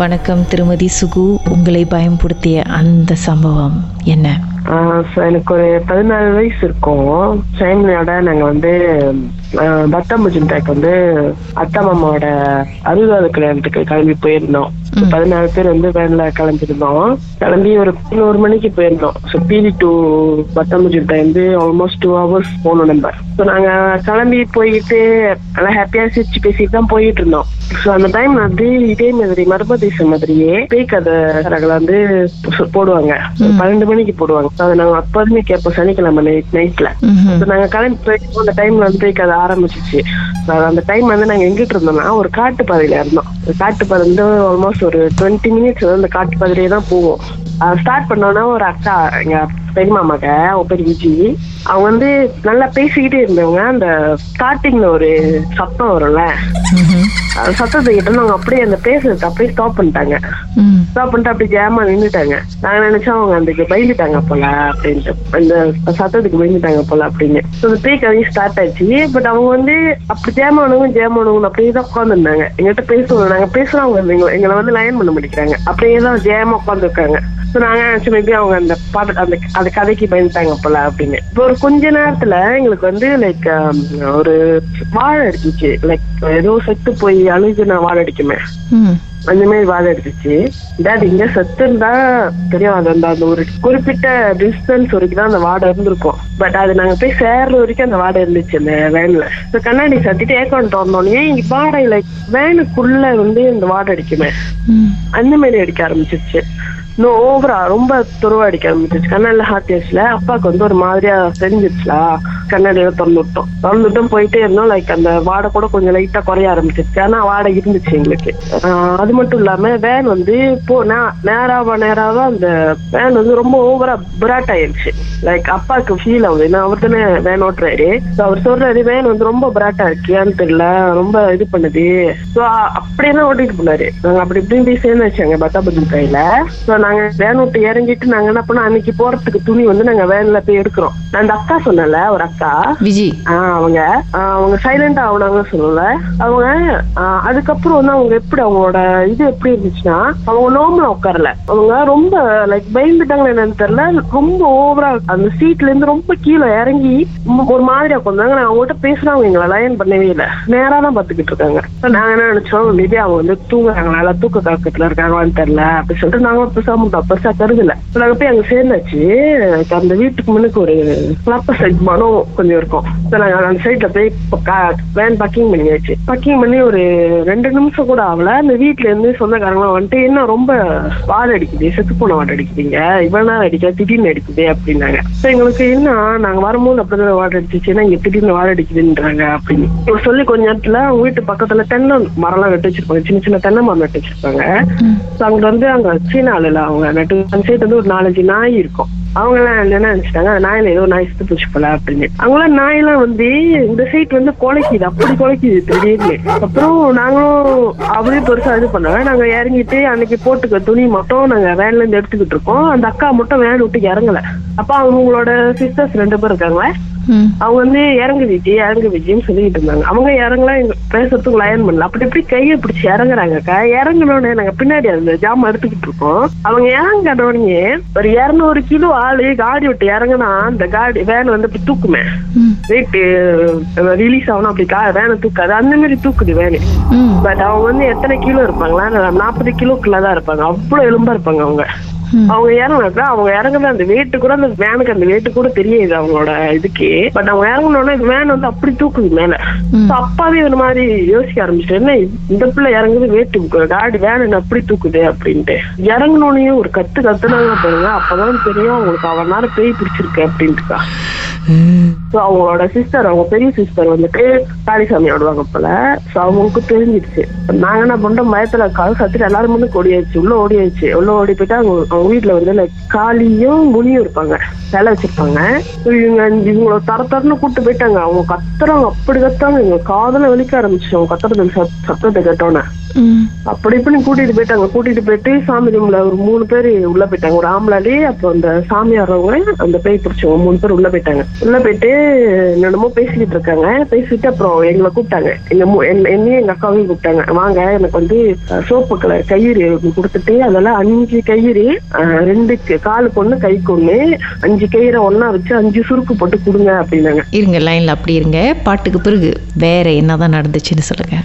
வணக்கம் திருமதி சுகு. உங்களை பயன்படுத்திய அந்த சம்பவம் என்ன? எனக்கு ஒரு பதினாலு வயசு இருக்கும். ஃபேமிலியோட நாங்க வந்து ஆஹ் பத்தாம்பூஜின்டாக்கு வந்து அத்தா மாமாவோட அறுபதாவது கல்யாணத்துக்கு கிளம்பி போயிருந்தோம். பதினாலு பேர் வந்து வேன்ல கிளம்பிருந்தோம் கிளம்பி ஒரு பதினோரு மணிக்கு போயிருந்தோம். ஸோ பிடி டு பத்தாம்பூஜின்டா வந்து ஆல்மோஸ்ட் டூ ஹவர்ஸ் போகணும் நம்ம ஸோ நாங்க கிளம்பி போயிட்டு நல்லா ஹாப்பியா சிரிச்சு பேசிட்டு தான் போயிட்டு இருந்தோம். ஸோ அந்த டைம் வந்து இதே மாதிரி மர்மதேசம் மாதிரியே பேய் கதை வந்து போடுவாங்க. பன்னெண்டு மணிக்கு போடுவாங்க. அதை நாங்க அப்போதுமே கேட்போம் சனிக்கிழமை நைட் நைட்ல. நாங்க கிளம்பி போயிட்டு அந்த டைம்ல வந்து பேய் கதை ஆரம்பிச்சிச்சு அந்த டைம் வந்து நாங்க எங்கிட்டு இருந்தோம்னா ஒரு காட்டு பாதையில இருந்தோம். காட்டு பாதை வந்து ஆல்மோஸ்ட் ஒரு டுவெண்ட்டி மினிட்ஸ் வந்து அந்த காட்டு பாதையிலே தான் போவோம். ஸ்டார்ட் பண்ணோன்னா ஒரு அக்கா எங்க பெரியமா மக அவங்க பேர் விஜி. அவங்க வந்து நல்லா பேசிக்கிட்டே இருந்தவங்க. அந்த ஸ்டார்டிங்ல ஒரு சத்தம் வரும்ல. சத்தத்தை கிட்ட நாங்க அப்படியே அந்த பேசுறது அப்படியே ஸ்டாப் பண்ணிட்டாங்க. ஸ்டாப் பண்ணிட்டு அப்படி ஜாமா நின்னுட்டாங்க. நாங்க நினைச்சோம் அவங்க அதுக்கு பயந்துட்டாங்க போல அப்படின்ட்டு. அந்த சத்தத்துக்கு பயந்துட்டாங்க போல அப்படின்னு. அந்த பேய் கதையும் ஸ்டார்ட் ஆச்சு. பட் அவங்க வந்து அப்படி ஜேமானவங்க ஜேமானவங்க அப்படியே தான் உட்காந்துருந்தாங்க எங்கள்கிட்ட பேசுவோம் நாங்க எங்களை- எங்களை வந்து லைன் பண்ண மாட்டேங்கிறாங்க. அப்படியே தான் ஜேமா உட்காந்துருக்காங்க நாங்க நினைச்சோம் மேபி அவங்க அந்த பாட்டு அந்த அந்த கதைக்கு பயந்துட்டாங்க போல அப்படின்னு. இப்போ ஒரு கொஞ்ச நேரத்துல எங்களுக்கு வந்து லைக் ஒரு வாழை அடிச்சிச்சு. லைக் ஏதோ செத்து போய் அழுகுன வாழை அடிக்குமே. அந்த மாதிரி வாழை எடுத்துச்சு டேட் இங்க செத்து இருந்தா தெரியும். அது அந்த அந்த ஒரு குறிப்பிட்ட டிஸ்டன்ஸ் வரைக்கும் தான் அந்த வாடை இருந்திருக்கும். பட் அது நாங்க போய் சேர்ற வரைக்கும் அந்த வாடை இருந்துச்சு அந்த வேன்ல. இந்த கண்ணாடி சத்திட்டு ஏக்கௌண்ட் திறந்தோடனே இங்க வாடை லைக் வேனுக்குள்ள வந்து இந்த வாடை அடிக்குமே. அந்த மாதிரி அடிக்க ஆரம்பிச்சிருச்சு. இன்னும் ஓவரா ரொம்ப துருவ அடிக்க ஆரம்பிச்சிருச்சு கண்ணாடில ஹார்ட் அப்பாவுக்கு வந்து ஒரு மாதிரியா தெரிஞ்சிருச்சுல. கண்ணாடியில திறந்து விட்டோம் போயிட்டே இருந்தோம். லைக் அந்த வாடை கூட கொஞ்சம் லைட்டா குறைய ஆரம்பிச்சிருச்சு. ஆனா வாடை இருந்துச்சு எங்களுக்கு. அது மட்டும் இல்லாம வேன் வந்து இப்போ நே- நேராவா நேராவா அந்த வேன் வந்து ரொம்ப ஓவரா பிராட் ஆயிருச்சு. லைக் அப்பாவுக்கு ஃபீல் ஆகுது. ஏன்னா அவர் தானே வேன் ஓட்டுறாரு. ஸோ அவர் சொல்றாரு வேன் வந்து ரொம்ப பிராட்டா இருக்கியான்னு தெரியல. ரொம்ப இது பண்ணுது. ஸோ அப்படியே தான் ஓட்டிட்டு போனாரு. நாங்க அப்படி இப்படின்னு போய் சேர்ந்து வச்சாங்க பத்தாபதி கையில. ஸோ நாங்க வேன் விட்டு இறங்கிட்டு நாங்க என்ன பண்ணோம்? அன்னைக்கு போறதுக்கு துணி வந்து நாங்க வேன்ல போய் எடுக்கிறோம். நான் அந்த அக்கா சொன்னல ஒரு அக்கா விஜி. ஆஹ் அவங்க அவங்க சைலண்டா ஆகுனாங்க சொல்லல. அவங்க அதுக்கப்புறம் வந்து அவங்க எப்படி அவங்களோட இது எப்படி இருந்துச்சுன்னா அவங்க நோம்பல உட்காரல. அவங்க ரொம்ப லைக் பயந்துட்டாங்க என்னன்னு தெரியல. ரொம்ப ஓவரா அந்த சீட்ல இருந்து ரொம்ப கீழே இறங்கி ஒரு மாதிரி உட்காந்தாங்க நான் அவங்ககிட்ட பேசுறாங்க எங்களை லைன் பண்ணவே இல்லை. நேரா தான் பாத்துக்கிட்டு இருக்காங்க. நாங்க என்ன நினைச்சோம்? மேபி அவங்க வந்து தூங்குறாங்களா? தூக்க கலக்கத்துல இருக்காங்களான்னு தெரியல. அப்படி சொல்லிட்டு நாங்க பெருசா முட்டோம் பெருசா கருதுல நாங்க போய் அங்க சேர்ந்தாச்சு. அந்த வீட்டுக்கு முன்னுக்கு ஒரு கிளப்ப சைட் மனம் கொஞ்சம் இருக்கும். So, நாங்க அந்த சைட்ல போய் வேன் பக்கிங் பண்ணியாச்சு. பக்கிங் பண்ணி ஒரு ரெண்டு நிமிஷம் கூட ஆகல. அந்த வீட்ல இருந்து சொந்தக்காரங்க வந்துட்டு என்ன ரொம்ப வாடை அடிக்குது? செத்து போன வாடை அடிக்குதுங்க. இவ்வளவு நேரம் அடிக்க திடீர்னு அடிக்குது அப்படின்னாங்க. எங்களுக்கு என்ன நாங்க வரும்போது அப்படிதான் வாடை அடிச்சிச்சுன்னா இங்க திடீர்னு வாடை அடிக்குதுன்றாங்க அப்படின்னு. இவங்க சொல்லி கொஞ்ச நேரத்துல அவங்க வீட்டு பக்கத்துல தென்னை மரம்லாம் நட்டு வச்சிருப்பாங்க. சின்ன சின்ன தென்னை மரம் நட்டு வச்சிருப்பாங்க. அங்க வந்து அங்க சீன ஆளுல அவங்க நட்டு அந்த சைடு வந்து ஒரு நாலஞ்சு நாய் இருக்கும். அவங்க எல்லாம் என்ன நினைச்சிட்டாங்க? நாயில ஏதோ நாய் சுத்து பிடிச்சி போல அப்படின்னு. அவங்களாம் நாயெல்லாம் வந்து இந்த சைட் வந்து குலைக்குது. அப்படி குலைக்குது திடீர்னு. அப்புறம் நாங்களும் அப்படியே பெருசா இது பண்ணாங்க நாங்க இறங்கிட்டு அன்னைக்கு போட்டுக்க துணி மட்டும் நாங்க வேன்ல இருந்து எடுத்துக்கிட்டு இருக்கோம். அந்த அக்கா மட்டும் வேன் விட்டு இறங்கல. அப்ப அவங்களோட சிஸ்டர்ஸ் ரெண்டு பேர் இருக்காங்க. அவங்க வந்து இறங்கு விஜய் இறங்கு விஜய்னு சொல்லிட்டு இருந்தாங்க. அவங்க இறங்கலாம் எங்க பேசுறதுக்கு லயன் பண்ணல. அப்படி இப்படி கையை பிடிச்சி இறங்குறாங்கக்கா இறங்கினோடனே நாங்க பின்னாடி அந்த ஜாம எடுத்துக்கிட்டு இருக்கோம். அவங்க இறங்கினோடனே ஒரு இருநூறு கிலோ ஆளு காடி விட்டு இறங்குனா அந்த காடி வேன் வந்து இப்படி தூக்குமே ம். வெயிட் ரிலீஸ் ஆகணும் அப்படி கா வேனை தூக்காது அந்த மாதிரி தூக்குது வேனு. பட் அவங்க வந்து எத்தனை கிலோ இருப்பாங்களா நாற்பது கிலோக்குள்ள தான் இருப்பாங்க அவ்வளவு எலும்பா இருப்பாங்க அவங்க. அவங்க இறங்கினாக்கா அவங்க இறங்குற அந்த வெயிட் கூட அந்த வேனுக்கு அந்த வெயிட் கூட தெரியாது அவங்களோட இதுக்கு. பட் அவங்க இறங்கினோடனே வேன் வந்து அப்படி தூக்குது மேல. அப்பாவே ஒரு மாதிரி யோசிக்க ஆரம்பிச்சிட்டு என்ன இந்த பிள்ளை இறங்குது வெயிட் காடி வேன் அப்படி தூக்குது? அப்படின்ட்டு. இறங்கினோடனே ஒரு கத்து கத்துனாங்க பாருங்க. அப்பதான் தெரியும் அவங்களுக்கு அவன் நேரம் பேய் பிடிச்சிருக்கு அப்படின்ட்டுக்கா. அவங்களோட சிஸ்டர் அவங்க பெரிய சிஸ்டர் வந்துட்டு காளிசாமி ஆடுவாங்க போல. ஸோ அவங்களுக்கு தெரிஞ்சிடுச்சு. நாங்க என்ன பண்றோம் பயத்துல கதை சத்துட்டு எல்லாரும் முன்னு ஓடியாச்சு. உள்ள ஓடியாச்சு. உள்ள ஓடி போயிட்டு அவங்க அவங்க வீட்டுல வந்து like காளியும் முனியும் இருப்பாங்க. சிலை வச்சிருப்பாங்க. இவங்க இவங்கள தர தரன்னு கூட்டு போயிட்டாங்க. அவங்க கத்துறாங்க அப்படி கத்தாங்க எங்க காதல வலிக்க ஆரம்பிச்சு அவங்க கத்துறது சத்தத்தை கேட்டோன்னே அப்படி இப்படி கூட்டிட்டு போயிட்டாங்க. கூட்டிட்டு போயிட்டு சாமி ரூம்ல ஒரு மூணு பேர் உள்ள போயிட்டாங்க. ஒரு ஆம்பளாடி அப்புறம் அந்த சாமியாரவங்க அந்த பேய் பிடிச்சவங்க மூணு பேர் உள்ள போயிட்டாங்க. உள்ள போயிட்டு என்னென்னமோ பேசிக்கிட்டு இருக்காங்க. பேசிட்டு அப்புறம் எங்களை கூப்பிட்டாங்க. எங்க மூ- என்ன- என்னையும் எங்க அக்காவையும் கூப்பிட்டாங்க. வாங்க எனக்கு வந்து சோப்பு கலர் கயிறு கொடுத்துட்டு அதெல்லாம் அஞ்சு கயிறு ரெண்டு காலுக்கு ஒண்ணு கைக்கு ஒண்ணு அஞ்சு கயிறை ஒன்னா வச்சு அஞ்சு சுருக்கு போட்டு கொடுங்க அப்படின்னாங்க. இருங்க லைன்ல அப்படி இருங்க. பாட்டுக்கு பிறகு வேற என்னதான் நடந்துச்சுன்னு சொல்லுங்க.